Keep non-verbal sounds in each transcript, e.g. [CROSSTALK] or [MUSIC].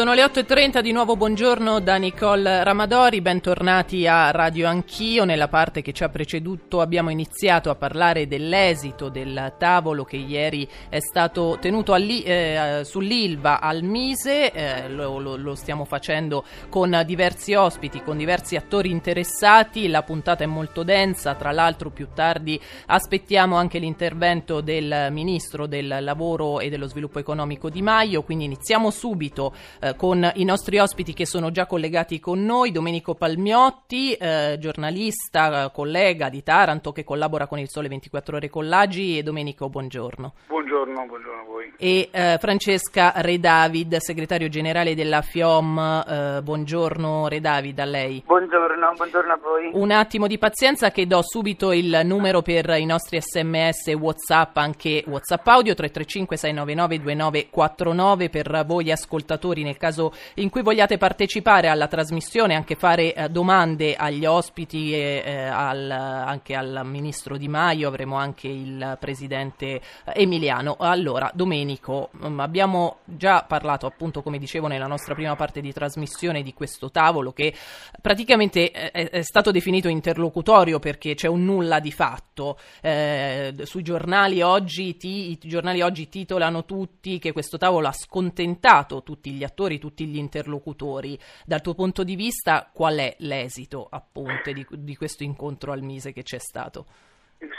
Sono le 8.30, di nuovo buongiorno da Nicole Ramadori, bentornati a Radio Anch'io. Nella parte che ci ha preceduto abbiamo iniziato a parlare dell'esito del tavolo che ieri è stato tenuto eh, sull'Ilva al Mise, eh, lo, lo, lo, stiamo facendo con diversi ospiti, con diversi attori interessati, la puntata è molto densa, tra l'altro più tardi aspettiamo anche l'intervento del Ministro del Lavoro e dello Sviluppo Economico Di Maio, quindi iniziamo subito eh, con i nostri ospiti che sono già collegati con noi, Domenico Palmiotti, eh, giornalista, collega di Taranto che collabora con il Sole 24 Ore Collagi e Domenico buongiorno. Buongiorno, buongiorno a voi. E eh, Francesca Redavid, segretario generale della FIOM, eh, buongiorno Redavid a lei. Buongiorno, buongiorno a voi. Un attimo di pazienza che do subito il numero per i nostri sms whatsapp, anche whatsapp audio 335 699 2949 per voi ascoltatori nel caso in cui vogliate partecipare alla trasmissione, anche fare eh, domande agli ospiti e eh, al, anche al ministro Di Maio, avremo anche il presidente eh, Emiliano. Allora, Domenico, mm, abbiamo già parlato appunto, come dicevo nella nostra prima parte di trasmissione, di questo tavolo che praticamente è, è stato definito interlocutorio perché c'è un nulla di fatto. Eh, sui giornali oggi, ti, i giornali oggi titolano tutti che questo tavolo ha scontentato tutti gli attori attori, tutti gli interlocutori. Dal tuo punto di vista, qual è l'esito appunto di, di questo incontro al Mise che c'è stato?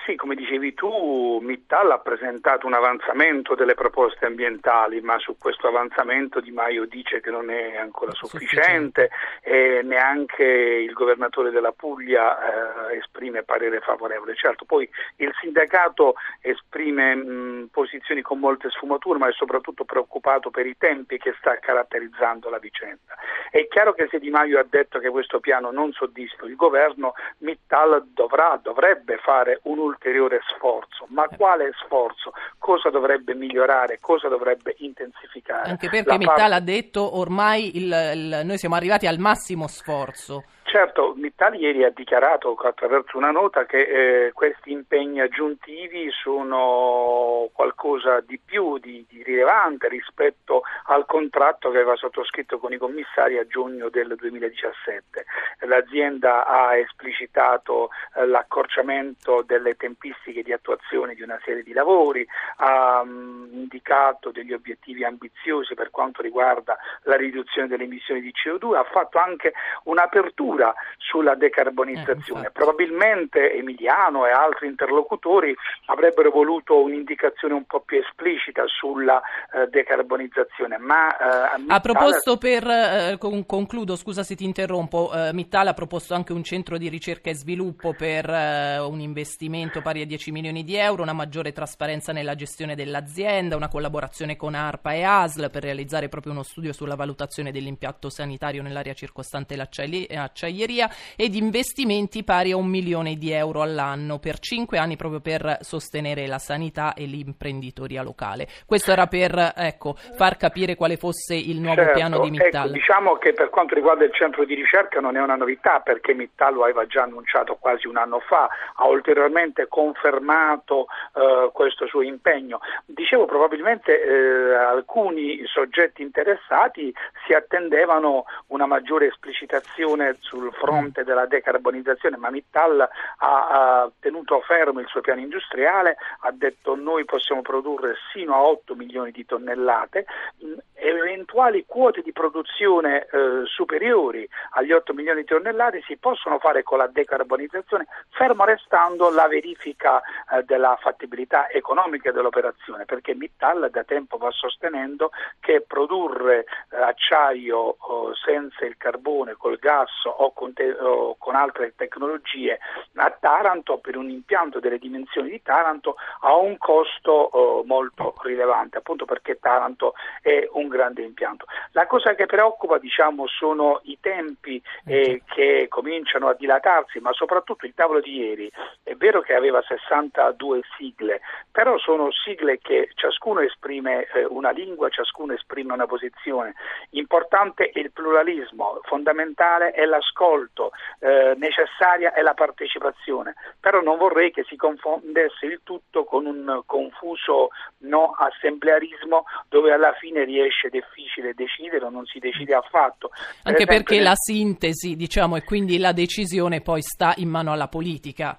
Sì, come dicevi tu, Mittal ha presentato un avanzamento delle proposte ambientali, ma su questo avanzamento Di Maio dice che non è ancora sufficiente, e neanche il governatore della Puglia eh, esprime parere favorevole. Certo, poi il sindacato esprime mh, posizioni con molte sfumature, ma è soprattutto preoccupato per i tempi che sta caratterizzando la vicenda. È chiaro che se Di Maio ha detto che questo piano non soddisfa il governo, Mittal dovrà, dovrebbe fare un un ulteriore sforzo, ma quale sforzo? Cosa dovrebbe migliorare? Cosa dovrebbe intensificare? Anche perché Mittal parte... ha detto ormai il, il, noi siamo arrivati al massimo sforzo. Certo, Mittal ieri ha dichiarato attraverso una nota che eh, questi impegni aggiuntivi sono qualcosa di più di, di, rilevante rispetto al contratto che aveva sottoscritto con i commissari a giugno del 2017. L'azienda ha esplicitato eh, l'accorciamento delle tempistiche di attuazione di una serie di lavori, ha mh, mm, indicato degli obiettivi ambiziosi per quanto riguarda la riduzione delle emissioni di CO2, ha fatto anche un'apertura misura sulla decarbonizzazione. Eh, Probabilmente Emiliano e altri interlocutori avrebbero voluto un'indicazione un po' più esplicita sulla eh, decarbonizzazione. Ma, eh, ha proposto per, eh, concludo, scusa se ti interrompo, eh, Mittal ha proposto anche un centro di ricerca e sviluppo per eh, un investimento pari a 10 milioni di euro, una maggiore trasparenza nella gestione dell'azienda, una collaborazione con ARPA e ASL per realizzare proprio uno studio sulla valutazione dell'impatto sanitario nell'area circostante l'acciaieria acciaieria ed investimenti pari a un milione di euro all'anno per cinque anni proprio per sostenere la sanità e l'imprenditoria locale. Questo era per ecco, far capire quale fosse il nuovo certo, piano di Mittal. Ecco, diciamo che per quanto riguarda il centro di ricerca non è una novità perché Mittal lo aveva già annunciato quasi un anno fa, ha ulteriormente confermato eh, questo suo impegno. Dicevo probabilmente eh, alcuni soggetti interessati si attendevano una maggiore esplicitazione sul fronte della decarbonizzazione, ma Mittal ha, ha, tenuto fermo il suo piano industriale, ha detto noi possiamo produrre sino a 8 milioni di tonnellate, eventuali quote di produzione eh, superiori agli 8 milioni di tonnellate si possono fare con la decarbonizzazione, fermo restando la verifica eh, della fattibilità economica dell'operazione, perché Mittal da tempo va sostenendo che produrre eh, acciaio oh, senza il carbone, col gas o con, te- o con, altre tecnologie a Taranto per un impianto delle dimensioni di Taranto ha un costo oh, molto rilevante, appunto perché Taranto è un grande impianto. La cosa che preoccupa diciamo, sono i tempi eh, che cominciano a dilatarsi, ma soprattutto il tavolo di ieri è vero che aveva 62 sigle, però sono sigle che ciascuno esprime eh, una lingua, ciascuno esprime una posizione. Importante è il pluralismo, fondamentale è la l'ascolto eh, necessaria e la partecipazione, però non vorrei che si confondesse il tutto con un confuso no assemblearismo dove alla fine riesce difficile decidere o non si decide affatto. Per Anche perché la sintesi, diciamo, e quindi la decisione poi sta in mano alla politica.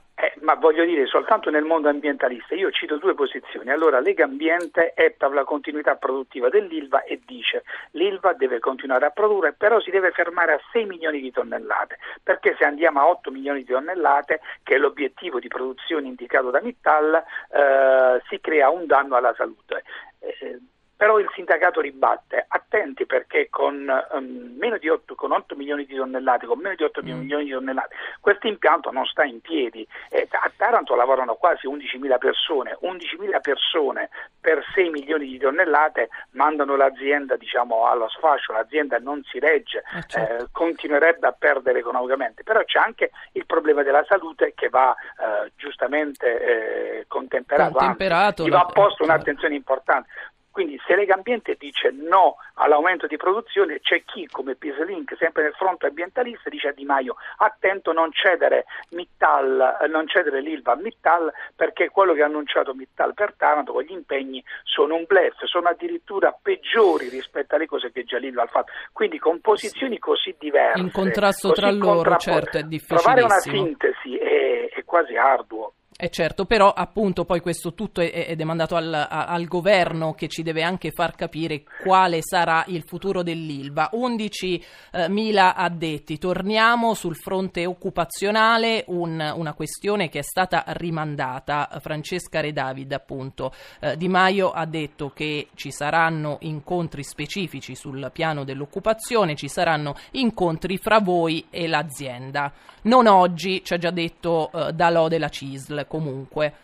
Eh, voglio dire, soltanto nel mondo ambientalista, io cito due posizioni. Allora, Lega Ambiente è per la continuità produttiva dell'ILVA e dice l'ILVA deve continuare a produrre, però si deve fermare a 6 milioni di tonnellate, perché se andiamo a 8 milioni di tonnellate, che è l'obiettivo di produzione indicato da Mittal, eh, si crea un danno alla salute. Eh, però il sindacato ribatte, attenti perché con, um, meno di 8, con 8 milioni di tonnellate, con meno di 8 mm. milioni di tonnellate, questo impianto non sta in piedi. Eh, a Taranto lavorano quasi 11.000 persone, 11.000 persone per 6 milioni di tonnellate mandano l'azienda diciamo, allo sfascio, l'azienda non si regge, eh, certo. eh, continuerebbe a perdere economicamente, però c'è anche il problema della salute che va eh, giustamente eh, contemperato, contemperato Anzi, gli va posto un'attenzione importante quindi se Lega Ambiente dice no all'aumento di produzione, c'è chi come Piselink, sempre nel fronte ambientalista, dice a Di Maio attento non cedere, Mittal, eh, non cedere l'Ilva a Mittal perché quello che ha annunciato Mittal per Taranto con gli impegni sono un blef, sono addirittura peggiori rispetto alle cose che già l'Ilva ha fatto. Quindi con posizioni così diverse. In contrasto tra loro, certo, è difficilissimo. Trovare una sintesi è, è quasi arduo. Eh certo, però appunto poi questo tutto è, è demandato al, al, governo che ci deve anche far capire quale sarà il futuro dell'Ilva. 11.000 eh, addetti, torniamo sul fronte occupazionale, un, una questione che è stata rimandata. Francesca Redavid appunto, eh, Di Maio ha detto che ci saranno incontri specifici sul piano dell'occupazione, ci saranno incontri fra voi e l'azienda. Non oggi, ci ha già detto eh, Dalò della CISL comunque.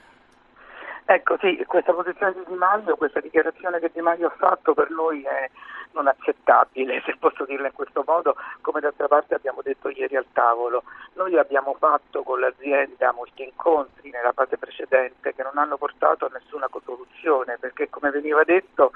Ecco sì, questa posizione di Di Maio, questa dichiarazione che Di Maio ha fatto per noi è non accettabile, [LAUGHS] se posso dirla in questo modo, come d'altra parte abbiamo detto ieri al tavolo. Noi abbiamo fatto con l'azienda molti incontri nella fase precedente che non hanno portato a nessuna soluzione, perché come veniva detto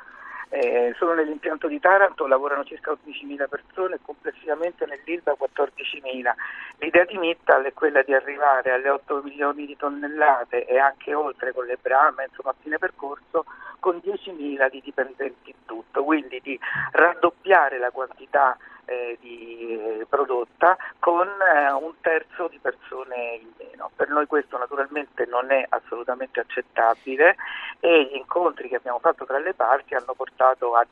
eh, solo nell'impianto di Taranto lavorano circa 11.000 persone e complessivamente nell'Ilva 14.000. L'idea di Mittal è quella di arrivare alle 8 milioni di tonnellate e anche oltre con le brame, insomma a fine percorso, con 10.000 di dipendenti in tutto, quindi di raddoppiare la quantità eh, di, eh, prodotta con eh, un terzo di persone in meno. Per noi questo naturalmente non è assolutamente accettabile e gli incontri che abbiamo fatto tra le parti hanno portato a,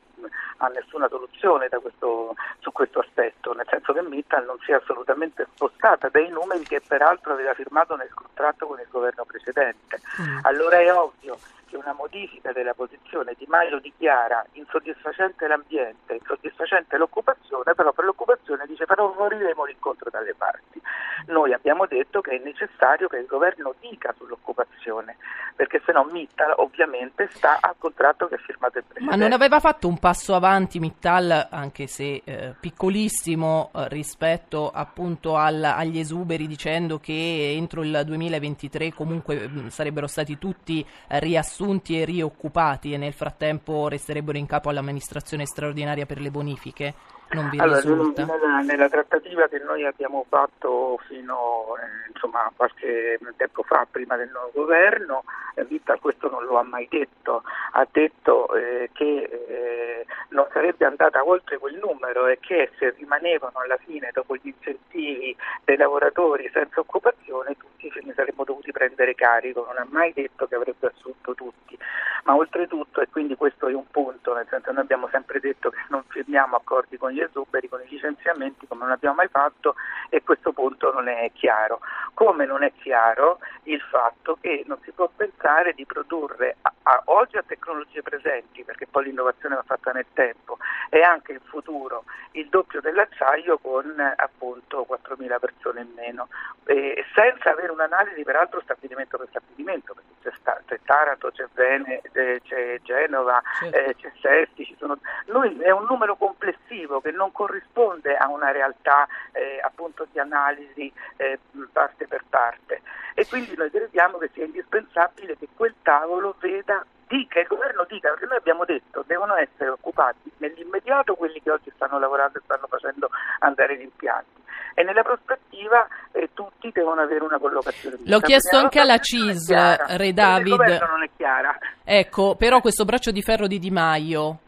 a nessuna soluzione questo, su questo aspetto, nel senso che Mittal non si è assolutamente spostata dai numeri che peraltro aveva firmato nel contratto con il governo precedente. Mm. Allora è ovvio che una modifica della posizione Di Maio dichiara insoddisfacente l'ambiente, insoddisfacente l'occupazione, però per l'occupazione dice però favoriremo l'incontro dalle parti. Noi abbiamo detto che è necessario che il governo dica sull'occupazione, perché se no Mittal ovviamente sta al contratto che ha firmato il Presidente. Ma non aveva fatto un passo avanti Mittal, anche se eh, piccolissimo, eh, rispetto appunto al, agli esuberi dicendo che entro il 2023 comunque mh, sarebbero stati tutti eh, riassunti assunti e rioccupati e nel frattempo resterebbero in capo all'amministrazione straordinaria per le bonifiche? Non vi allora, risulta? Nella, nella, trattativa che noi abbiamo fatto fino eh, insomma, a qualche tempo fa, prima del nuovo governo, eh, Vita questo non lo ha mai detto, ha detto eh, che eh, non sarebbe andata oltre quel numero e che se rimanevano alla fine dopo gli incentivi dei lavoratori senza occupazione tutti ce ne saremmo dovuti prendere carico, non ha mai detto che avrebbe assunto tutti, ma oltretutto, e quindi questo è un punto, nel senso noi abbiamo sempre detto che non firmiamo accordi con gli gli esuberi, con i licenziamenti come non abbiamo mai fatto e questo punto non è chiaro. Come non è chiaro il fatto che non si può pensare di produrre a, a, oggi a tecnologie presenti, perché poi l'innovazione va fatta nel tempo, e anche in futuro il doppio dell'acciaio con appunto 4.000 persone in meno, e senza avere un'analisi peraltro stabilimento per stabilimento, perché c'è, sta, c'è Taranto, c'è, Vene, eh, c'è Genova, certo. eh, c'è Sesti, ci sono... Noi è un numero complessivo che non corrisponde a una realtà eh, appunto di analisi eh, parte per parte e quindi noi crediamo che sia indispensabile che quel tavolo veda dica, il governo dica, perché noi abbiamo detto devono essere occupati nell'immediato quelli che oggi stanno lavorando e stanno facendo andare gli impianti e nella prospettiva eh, tutti devono avere una collocazione. L'ho chiesto anche alla CIS, Re David. Il governo non è chiara. Ecco, però questo braccio di ferro di Di Maio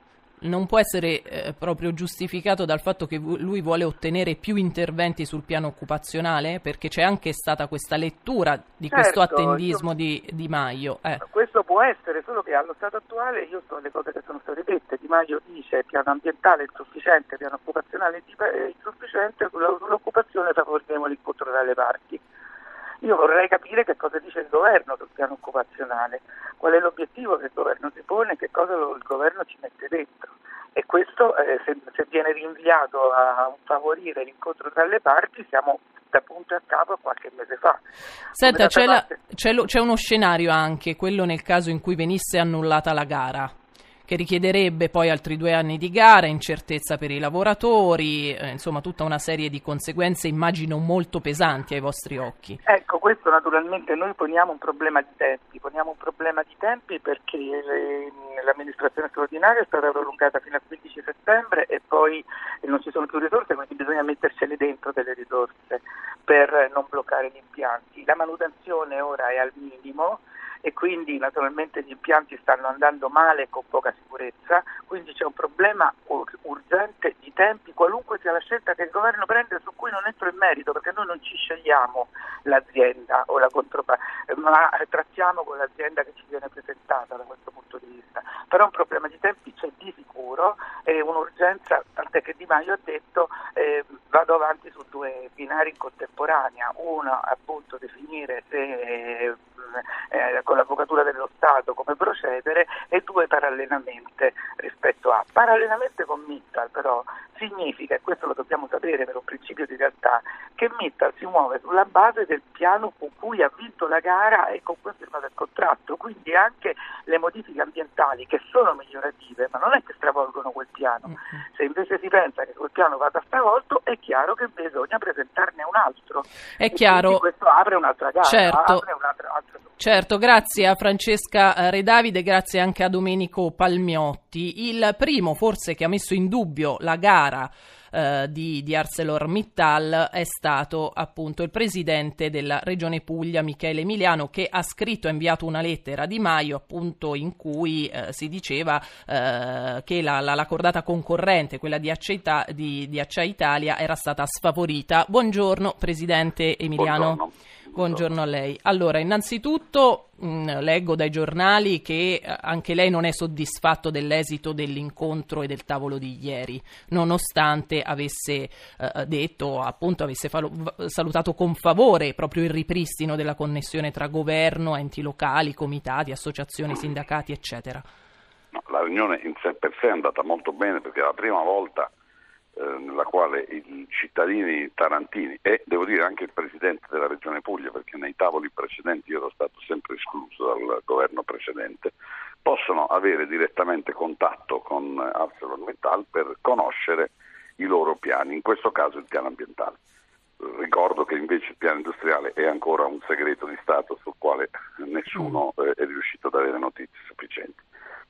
non può essere eh, proprio giustificato dal fatto che lui vuole ottenere più interventi sul piano occupazionale, perché c'è anche stata questa lettura di certo, questo attendismo io, di Di Maio. Eh. Questo può essere, solo che allo stato attuale io so le cose che sono state dette. Di Maio dice piano ambientale insufficiente, piano occupazionale insufficiente, sull'occupazione favoriremo l'incontro dalle parti. Io vorrei capire che cosa dice il governo sul piano occupazionale, qual è l'obiettivo che il governo si pone, che cosa lo, il governo ci mette dentro. E questo, eh, se, se, viene rinviato a favorire l'incontro tra le parti, siamo da punto a capo qualche mese fa. Senta, c'è, la, c'è, lo, c'è uno scenario anche, quello nel caso in cui venisse annullata la gara che richiederebbe poi altri due anni di gara, incertezza per i lavoratori, eh, insomma tutta una serie di conseguenze immagino molto pesanti ai vostri occhi. Ecco, questo naturalmente noi poniamo un problema di tempi, poniamo un problema di tempi perché le, l'amministrazione straordinaria è stata prolungata fino al 15 settembre e poi non ci sono più risorse, quindi bisogna mettercele dentro delle risorse per non bloccare gli impianti. La manutenzione ora è al minimo e quindi naturalmente gli impianti stanno andando male con poca sicurezza, quindi c'è un problema urgente di tempi, qualunque sia la scelta che il governo prende su cui non entro in merito perché noi non ci scegliamo l'azienda o la controparte, ma trattiamo con l'azienda che ci viene presentata da questo punto di vista. Però un problema di tempi c'è di sicuro e un'urgenza, tant'è che Di Maio ha detto eh, vado avanti su due binari in contemporanea, uno appunto definire se con l'Avvocatura dello Stato come procedere e due parallelamente rispetto a. Parallelamente con Mittal però significa, e questo lo dobbiamo sapere per un principio di realtà, che Mittal si muove sulla base del piano con cui ha vinto la gara e con cui ha firmato il contratto, quindi anche le modifiche ambientali che sono migliorative, ma non è che stravolgono quel piano. Se invece si pensa che quel piano vada stravolto, è chiaro che bisogna presentarne un altro. È chiaro. Questo apre un'altra gara, certo. apre un'altra, Certo, grazie a Francesca eh, Redavide, grazie anche a Domenico Palmiotti. Il primo forse che ha messo in dubbio la gara eh, di, di, ArcelorMittal è stato appunto il presidente della regione Puglia, Michele Emiliano, che ha scritto e inviato una lettera di Maio appunto in cui eh, si diceva eh, che la, la, la, cordata concorrente, quella di Accia, di, di Accia Italia, era stata sfavorita. Buongiorno Presidente Emiliano. Buongiorno. Buongiorno a lei. Allora, innanzitutto mh, leggo dai giornali che eh, anche lei non è soddisfatto dell'esito dell'incontro e del tavolo di ieri, nonostante avesse eh, detto, appunto, avesse falo- salutato con favore proprio il ripristino della connessione tra governo, enti locali, comitati, associazioni, sindacati, eccetera. No, la riunione in sé per sé è andata molto bene perché è la prima volta eh, nella quale i cittadini tarantini e devo dire anche il Presidente della Regione Puglia, perché nei tavoli precedenti io ero stato sempre escluso dal governo precedente, possono avere direttamente contatto con ArcelorMittal per conoscere i loro piani, in questo caso il piano ambientale. Ricordo che invece il piano industriale è ancora un segreto di Stato sul quale nessuno eh, è riuscito ad avere notizie sufficienti.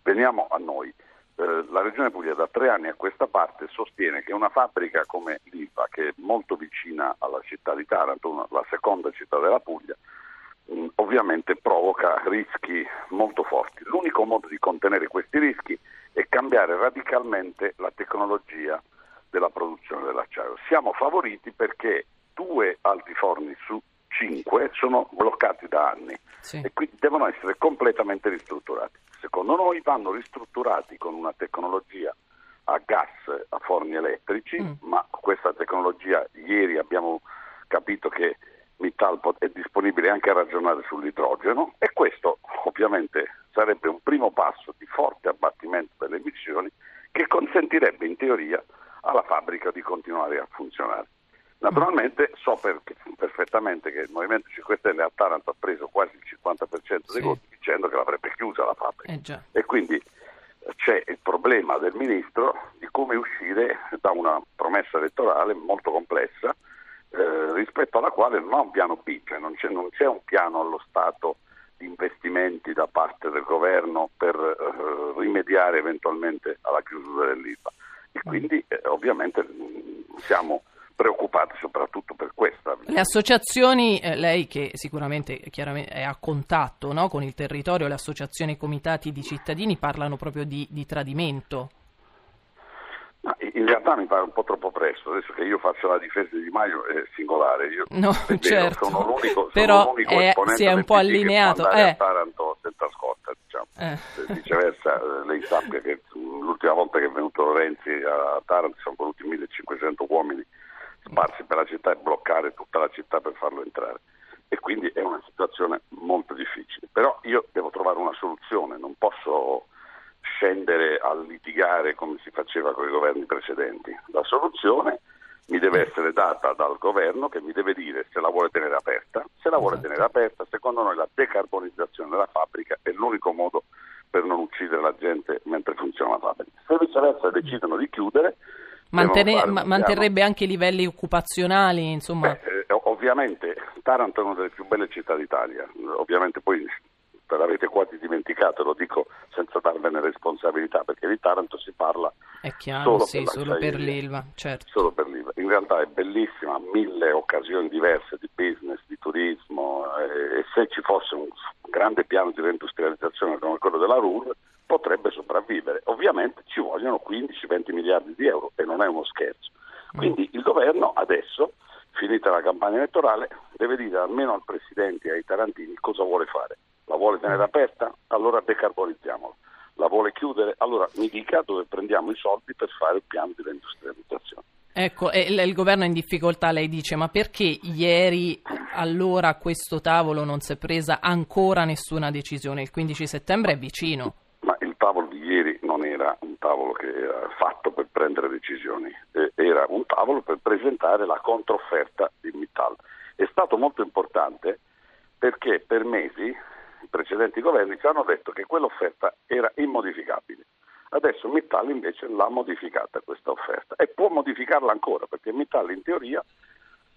Veniamo a noi. Eh, la Regione Puglia da tre anni a questa parte sostiene che una fabbrica come l'ILVA, che è molto vicina alla città di Taranto, una, la seconda città della Puglia, mh, mm, ovviamente provoca rischi molto forti. L'unico modo di contenere questi rischi è cambiare radicalmente la tecnologia della produzione dell'acciaio. Siamo favoriti perché due altiforni su cinque sono bloccati da anni sì. e quindi devono essere completamente ristrutturati secondo noi vanno ristrutturati con una tecnologia a gas a forni elettrici, mm. ma questa tecnologia ieri abbiamo capito che Mittal è disponibile anche a ragionare sull'idrogeno e questo ovviamente sarebbe un primo passo di forte abbattimento delle emissioni che consentirebbe in teoria alla fabbrica di continuare a funzionare. Naturalmente so perché, perfettamente che il Movimento 5 Stelle a Taranto ha preso quasi il 50% dei voti dicendo che l'avrebbe chiusa la fabbrica. Eh e quindi c'è il problema del Ministro di come uscire da una promessa elettorale molto complessa eh, rispetto alla quale non ha un piano B, cioè non c'è, non c'è, un piano allo Stato di investimenti da parte del governo per eh, rimediare eventualmente alla chiusura dell'IVA. E quindi eh, ovviamente siamo preoccupati soprattutto per questa. Le associazioni, eh, lei che sicuramente chiaramente è a contatto no, con il territorio, le associazioni e comitati di cittadini parlano proprio di, di tradimento. Ma in realtà mi pare un po' troppo presto, adesso che io faccio la difesa di Di Maio è singolare, io no, vero, certo. sono l'unico, Però sono l'unico è, si è un po' allineato. Eh. a Taranto senza scorta, diciamo. Eh. Viceversa, eh, lei sappia che l'ultima volta che è venuto Renzi a Taranto sono voluti 1500 uomini sparsi per la città e bloccare tutta la città per farlo entrare. E quindi è una situazione molto difficile. Però io devo trovare una soluzione, non posso scendere a litigare come si faceva con i governi precedenti. La soluzione mi deve essere data dal governo che mi deve dire se la vuole tenere aperta. Se la vuole tenere aperta, secondo noi la decarbonizzazione della fabbrica è l'unico modo per non uccidere la gente mentre funziona la fabbrica. Se viceversa decidono di chiudere, Mantene- ma- manterrebbe anche i livelli occupazionali, insomma. Beh, eh, ovviamente Taranto è una delle più belle città d'Italia, ovviamente poi ve l'avete quasi dimenticato, lo dico senza darvene responsabilità, perché di Taranto si parla è chiaro, solo, sì, per, solo per l'Ilva, certo. solo per l'Ilva. In realtà è bellissima, mille occasioni diverse di business, di turismo eh, e se ci fosse un grande piano di reindustrializzazione come quello della RUR potrebbe sopravvivere. Ovviamente ci vogliono 15-20 miliardi di euro e non è uno scherzo. Quindi il governo adesso, finita la campagna elettorale, deve dire almeno al Presidente e ai tarantini cosa vuole fare. La vuole tenere aperta? Allora decarbonizziamolo. La vuole chiudere? Allora mi dica dove prendiamo i soldi per fare il piano di reindustrializzazione. Ecco, il, il governo è in difficoltà, lei dice, ma perché ieri allora a questo tavolo non si è presa ancora nessuna decisione? Il 15 settembre è vicino. Ma il tavolo di ieri non era un tavolo che era fatto per prendere decisioni, era un tavolo per presentare la controfferta di Mittal. È stato molto importante perché per mesi i precedenti governi ci hanno detto che quell'offerta era immodificabile. Adesso Mittal invece l'ha modificata questa offerta e può modificarla ancora perché Mittal in teoria,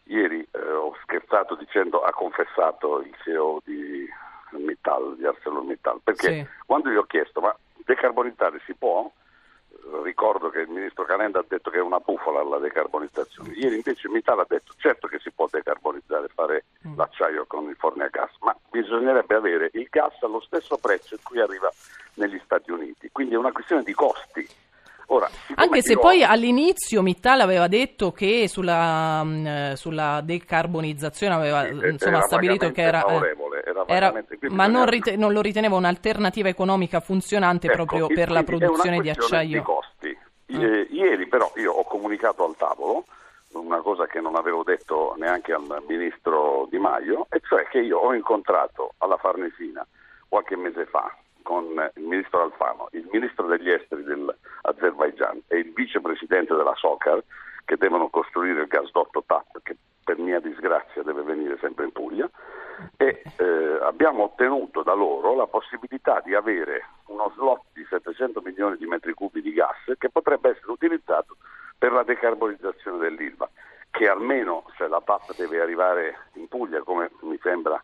ieri eh, ho scherzato dicendo ha confessato il CEO di Mittal, di ArcelorMittal, perché Sì. quando gli ho chiesto ma decarbonizzare si può? Ricordo che il ministro Calenda ha detto che è una bufala la decarbonizzazione. Ieri invece Mittal ha detto certo che si può decarbonizzare, fare l'acciaio con i forni a gas, ma bisognerebbe avere il gas allo stesso prezzo in cui arriva negli Stati Uniti. Quindi è una questione di costi. Ora, Anche se poi all'inizio Mittal aveva detto che sulla, mh, sulla decarbonizzazione aveva Sì, insomma, stabilito che era, eh, favorevole, era era- ma non, rite- non lo riteneva un'alternativa economica funzionante Ecco, proprio per la produzione di acciaio. Di costi. Ah. Eh, ieri però io ho comunicato al tavolo una cosa che non avevo detto neanche al ministro Di Maio, e cioè che io ho incontrato alla Farnesina qualche mese fa con il ministro Alfano, il ministro degli esteri dell'Azerbaigian e il vicepresidente della SOCAR che devono costruire il gasdotto TAP che per mia disgrazia deve venire sempre in Puglia. E eh, abbiamo ottenuto da loro la possibilità di avere uno slot di 700 milioni di metri cubi di gas che potrebbe essere utilizzato per la decarbonizzazione dell'Ilva, che almeno se la TAP deve arrivare in Puglia, come mi sembra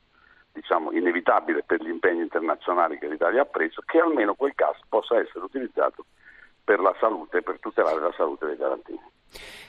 diciamo, inevitabile per gli impegni internazionali che l'Italia ha preso, che almeno quel gas possa essere utilizzato per la salute, per tutelare la salute dei garantini.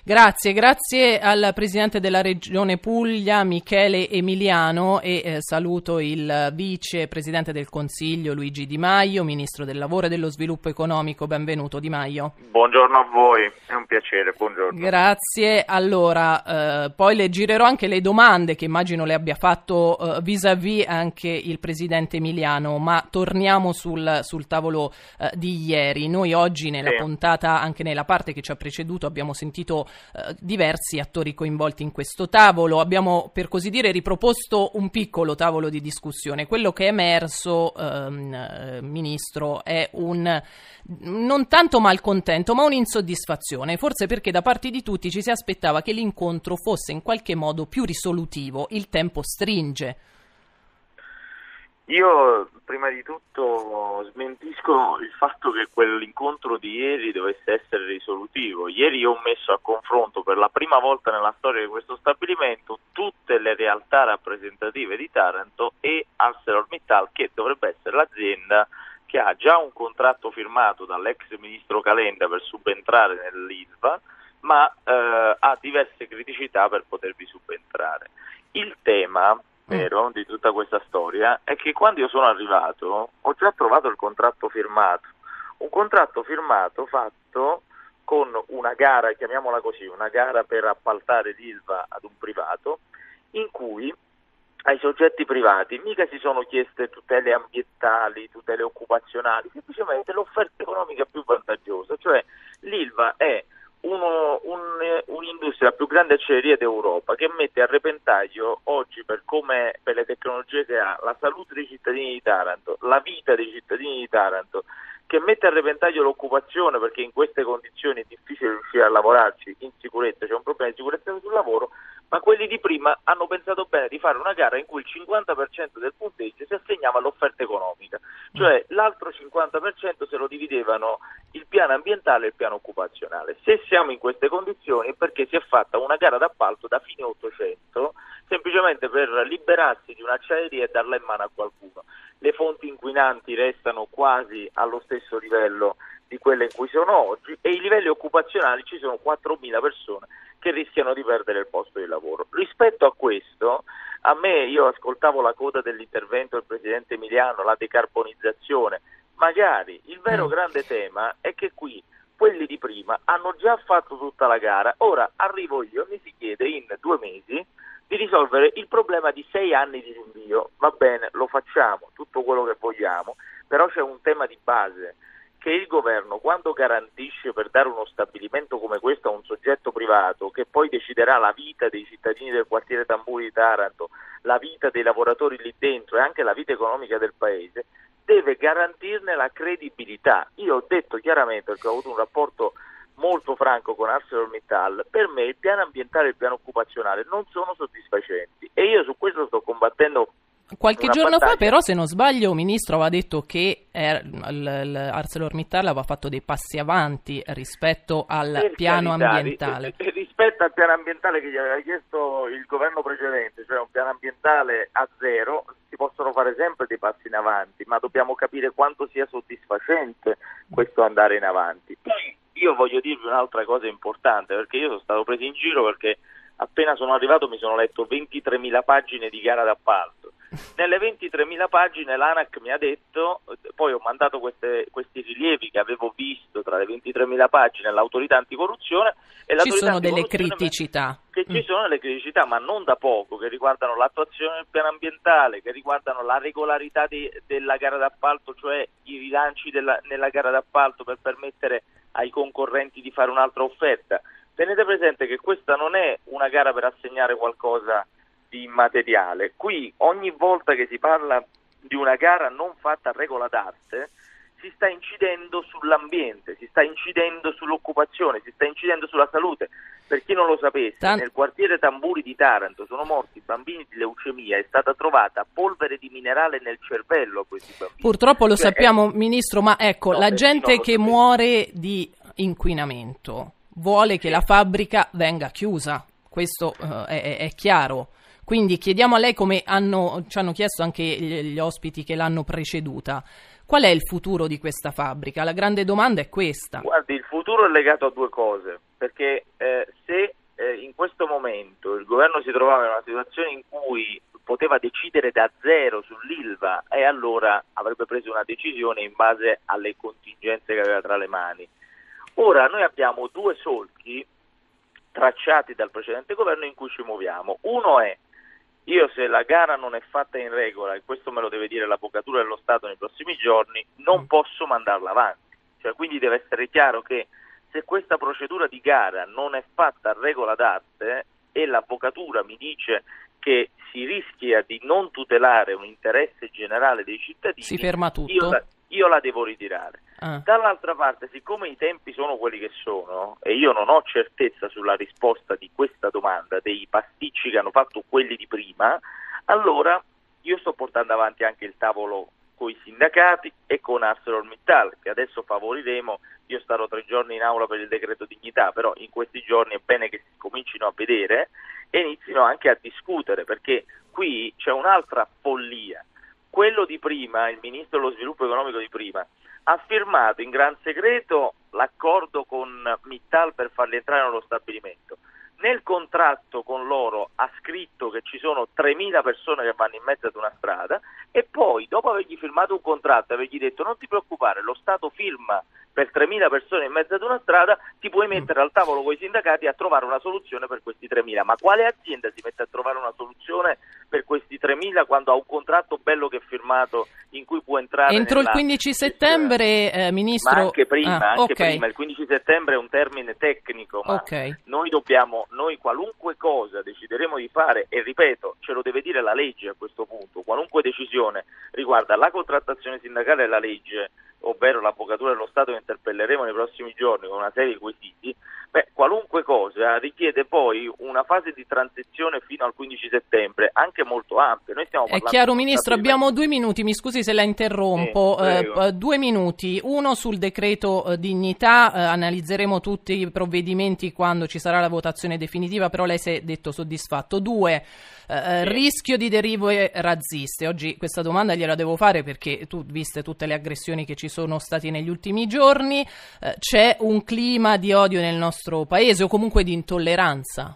Grazie, grazie al Presidente della Regione Puglia, Michele Emiliano, e eh, saluto il Vice Presidente del Consiglio, Luigi Di Maio, Ministro del Lavoro e dello Sviluppo Economico. Benvenuto Di Maio. Buongiorno a voi, è un piacere, buongiorno. Grazie. Allora, eh, poi le girerò anche le domande che immagino le abbia fatto eh, vis-à-vis anche il Presidente Emiliano, ma torniamo sul, sul tavolo eh, di ieri. Noi oggi nella Sì. puntata, anche nella parte che ci ha preceduto, abbiamo sentito eh, diversi attori coinvolti in questo tavolo. Abbiamo, per così dire, riproposto un piccolo tavolo di discussione. Quello che è emerso, ehm, eh, Ministro, è un non tanto malcontento, ma un'insoddisfazione, forse perché da parte di tutti ci si aspettava che l'incontro fosse in qualche modo più risolutivo. Il tempo stringe. Io prima di tutto smentisco il fatto che quell'incontro di ieri dovesse essere risolutivo. Ieri ho messo a confronto per la prima volta nella storia di questo stabilimento tutte le realtà rappresentative di Taranto e ArcelorMittal che dovrebbe essere l'azienda che ha già un contratto firmato dall'ex ministro Calenda per subentrare nell'Ilva ma eh, ha diverse criticità per potervi subentrare. Il tema vero di tutta questa storia è che quando io sono arrivato ho già trovato il contratto firmato, un contratto firmato fatto con una gara, chiamiamola così, una gara per appaltare l'ILVA ad un privato, in cui ai soggetti privati mica si sono chieste tutele ambientali, tutele occupazionali, semplicemente l'offerta economica più vantaggiosa, cioè l'ILVA è uno, un, un'industria, più grande acciaieria d'Europa, che mette a repentaglio oggi per, come, per le tecnologie che ha la salute dei cittadini di Taranto, la vita dei cittadini di Taranto, che mette a repentaglio l'occupazione perché in queste condizioni è difficile riuscire a lavorarci in sicurezza, c'è un problema di sicurezza sul lavoro, ma quelli di prima hanno pensato bene di fare una gara in cui il 50% del punteggio si assegnava all'offerta economica, cioè l'altro 50% se lo dividevano il piano ambientale e il piano occupazionale. Se siamo in queste condizioni è perché si è fatta una gara d'appalto da fine 800 semplicemente per liberarsi di un'acciaieria e darla in mano a qualcuno. Le fonti inquinanti restano quasi allo stesso livello di quelle in cui sono oggi e i livelli occupazionali ci sono 4.000 persone che rischiano di perdere il posto di lavoro. Rispetto a questo, a me io ascoltavo la coda dell'intervento del Presidente Emiliano, la decarbonizzazione, magari il vero mm. grande tema è che qui quelli di prima hanno già fatto tutta la gara, ora arrivo io e mi si chiede in due mesi di risolvere il problema di sei anni di rinvio, va bene, lo facciamo, tutto quello che vogliamo, però c'è un tema di base che il governo quando garantisce per dare uno stabilimento come questo a un soggetto privato che poi deciderà la vita dei cittadini del quartiere Tamburi di Taranto, la vita dei lavoratori lì dentro e anche la vita economica del paese, deve garantirne la credibilità. Io ho detto chiaramente perché ho avuto un rapporto molto franco con ArcelorMittal, per me il piano ambientale e il piano occupazionale non sono soddisfacenti e io su questo sto combattendo Qualche giorno battaglia. fa, però, se non sbaglio, Ministro aveva detto che er, l'ArcelorMittal aveva fatto dei passi avanti rispetto al per piano carità, ambientale. Rispetto al piano ambientale che gli aveva chiesto il governo precedente, cioè un piano ambientale a zero, si possono fare sempre dei passi in avanti, ma dobbiamo capire quanto sia soddisfacente questo andare in avanti. Poi io voglio dirvi un'altra cosa importante, perché io sono stato preso in giro perché appena sono arrivato mi sono letto 23.000 pagine di gara d'appalto [LAUGHS] nelle 23.000 pagine l'ANAC mi ha detto, poi ho mandato queste, questi rilievi che avevo visto tra le 23.000 pagine all'autorità anticorruzione e ci sono delle criticità. Che mm. ci sono delle criticità, ma non da poco, che riguardano l'attuazione del piano ambientale, che riguardano la regolarità di, della gara d'appalto, cioè i rilanci della, nella gara d'appalto per permettere ai concorrenti di fare un'altra offerta. Tenete presente che questa non è una gara per assegnare qualcosa di immateriale. Qui ogni volta che si parla di una gara non fatta a regola d'arte, si sta incidendo sull'ambiente, si sta incidendo sull'occupazione, si sta incidendo sulla salute. Per chi non lo sapesse, Tant- nel quartiere Tamburi di Taranto sono morti bambini di leucemia, è stata trovata polvere di minerale nel cervello a questi bambini. Purtroppo lo cioè, sappiamo, è... Ministro, ma ecco, no, la gente che sapete. muore di inquinamento vuole che la fabbrica venga chiusa. Questo uh, è, è chiaro. Quindi chiediamo a lei come hanno, ci hanno chiesto anche gli ospiti che l'hanno preceduta. Qual è il futuro di questa fabbrica? La grande domanda è questa. Guardi, il futuro è legato a due cose, perché eh, se eh, in questo momento il governo si trovava in una situazione in cui poteva decidere da zero sull'ILVA e allora avrebbe preso una decisione in base alle contingenze che aveva tra le mani. Ora noi abbiamo due solchi tracciati dal precedente governo in cui ci muoviamo. Uno è io se la gara non è fatta in regola, e questo me lo deve dire l'Avvocatura dello Stato nei prossimi giorni, non mm. posso mandarla avanti. Cioè, quindi deve essere chiaro che se questa procedura di gara non è fatta a regola d'arte e l'Avvocatura mi dice che si rischia di non tutelare un interesse generale dei cittadini, si ferma tutto. Io la, devo ritirare. Ah. Dall'altra parte, siccome i tempi sono quelli che sono e io non ho certezza sulla risposta di questa domanda, dei pasticci che hanno fatto quelli di prima, allora io sto portando avanti anche il tavolo con i sindacati e con ArcelorMittal, che adesso favoriremo. Io starò tre giorni in aula per il decreto dignità, però in questi giorni è bene che si comincino a vedere e inizino anche a discutere, perché qui c'è un'altra follia quello di prima, il ministro dello sviluppo economico di prima, ha firmato in gran segreto l'accordo con Mittal per farli entrare nello stabilimento. Nel contratto con loro ha scritto che ci sono 3.000 persone che vanno in mezzo ad una strada e poi dopo avergli firmato un contratto e avergli detto non ti preoccupare, lo Stato firma per 3.000 persone in mezzo ad una strada, ti puoi mettere al tavolo con i sindacati a trovare una soluzione per questi 3.000. Ma quale azienda si mette a trovare una soluzione per questi 3.000 quando ha un contratto bello che è firmato in cui può entrare Entro il 15 settembre, eh, Ministro... Ma anche prima, ah, anche okay. prima, il 15 settembre è un termine tecnico, ma okay. noi dobbiamo, noi qualunque cosa decideremo di fare, e ripeto, ce lo deve dire la legge a questo punto, qualunque decisione riguarda la contrattazione sindacale e la legge, ovvero l'Avvocatura dello Stato che interpelleremo nei prossimi giorni con una serie di quesiti, beh, qualunque cosa richiede poi una fase di transizione fino al 15 settembre, anche molto ampia. Noi stiamo È chiaro, Ministro, abbiamo due minuti, mi scusi se la interrompo, sì, eh, due minuti, uno sul decreto eh, dignità, eh, analizzeremo tutti i provvedimenti quando ci sarà la votazione definitiva, però lei si è detto soddisfatto. Due, eh, sì. rischio di derive razziste, oggi questa domanda gliela devo fare perché tu, viste tutte le aggressioni che ci sono state negli ultimi giorni, eh, c'è un clima di odio nel nostro paese o comunque di intolleranza?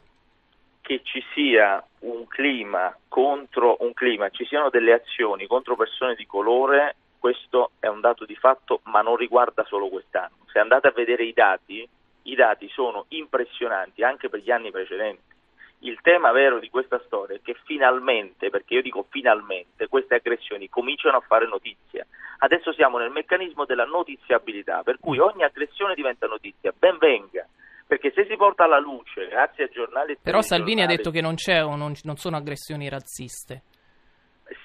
Che ci sia un clima contro un clima, ci siano delle azioni contro persone di colore, questo è un dato di fatto, ma non riguarda solo quest'anno. Se andate a vedere i dati, i dati sono impressionanti anche per gli anni precedenti. Il tema vero di questa storia è che finalmente, perché io dico finalmente, queste aggressioni cominciano a fare notizia. Adesso siamo nel meccanismo della notiziabilità, per cui ogni aggressione diventa notizia. Ben venga perché se si porta alla luce, grazie ai giornali... Però Salvini ha detto che non, c'è, non, non sono aggressioni razziste.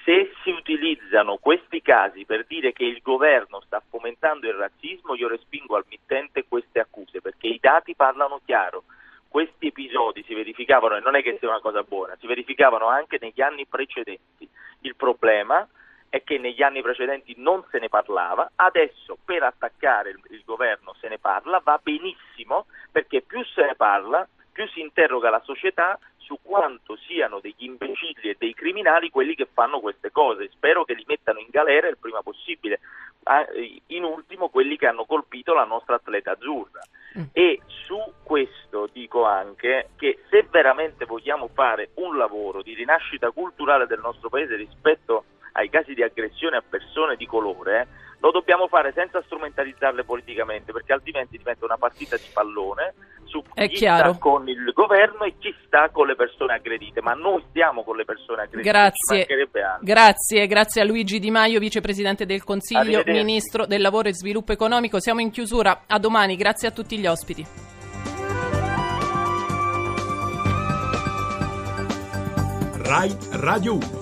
Se si utilizzano questi casi per dire che il governo sta fomentando il razzismo, io respingo al mittente queste accuse, perché i dati parlano chiaro. Questi episodi si verificavano, e non è che sia una cosa buona, si verificavano anche negli anni precedenti. Il problema è che negli anni precedenti non se ne parlava, adesso per attaccare il, il, governo se ne parla, va benissimo perché più se ne parla, più si interroga la società su quanto siano degli imbecilli e dei criminali quelli che fanno queste cose. Spero che li mettano in galera il prima possibile. In ultimo quelli che hanno colpito la nostra atleta azzurra. Mm. E su questo dico anche che se veramente vogliamo fare un lavoro di rinascita culturale del nostro paese rispetto ai casi di aggressione a persone di colore, lo dobbiamo fare senza strumentalizzarle politicamente, perché altrimenti diventa una partita di pallone su È chi chiaro. sta con il governo e chi sta con le persone aggredite, ma noi stiamo con le persone aggredite. Grazie, grazie, grazie a Luigi Di Maio, vicepresidente del Consiglio, ministro del lavoro e sviluppo economico. Siamo in chiusura, a domani, grazie a tutti gli ospiti. RAI Radio 1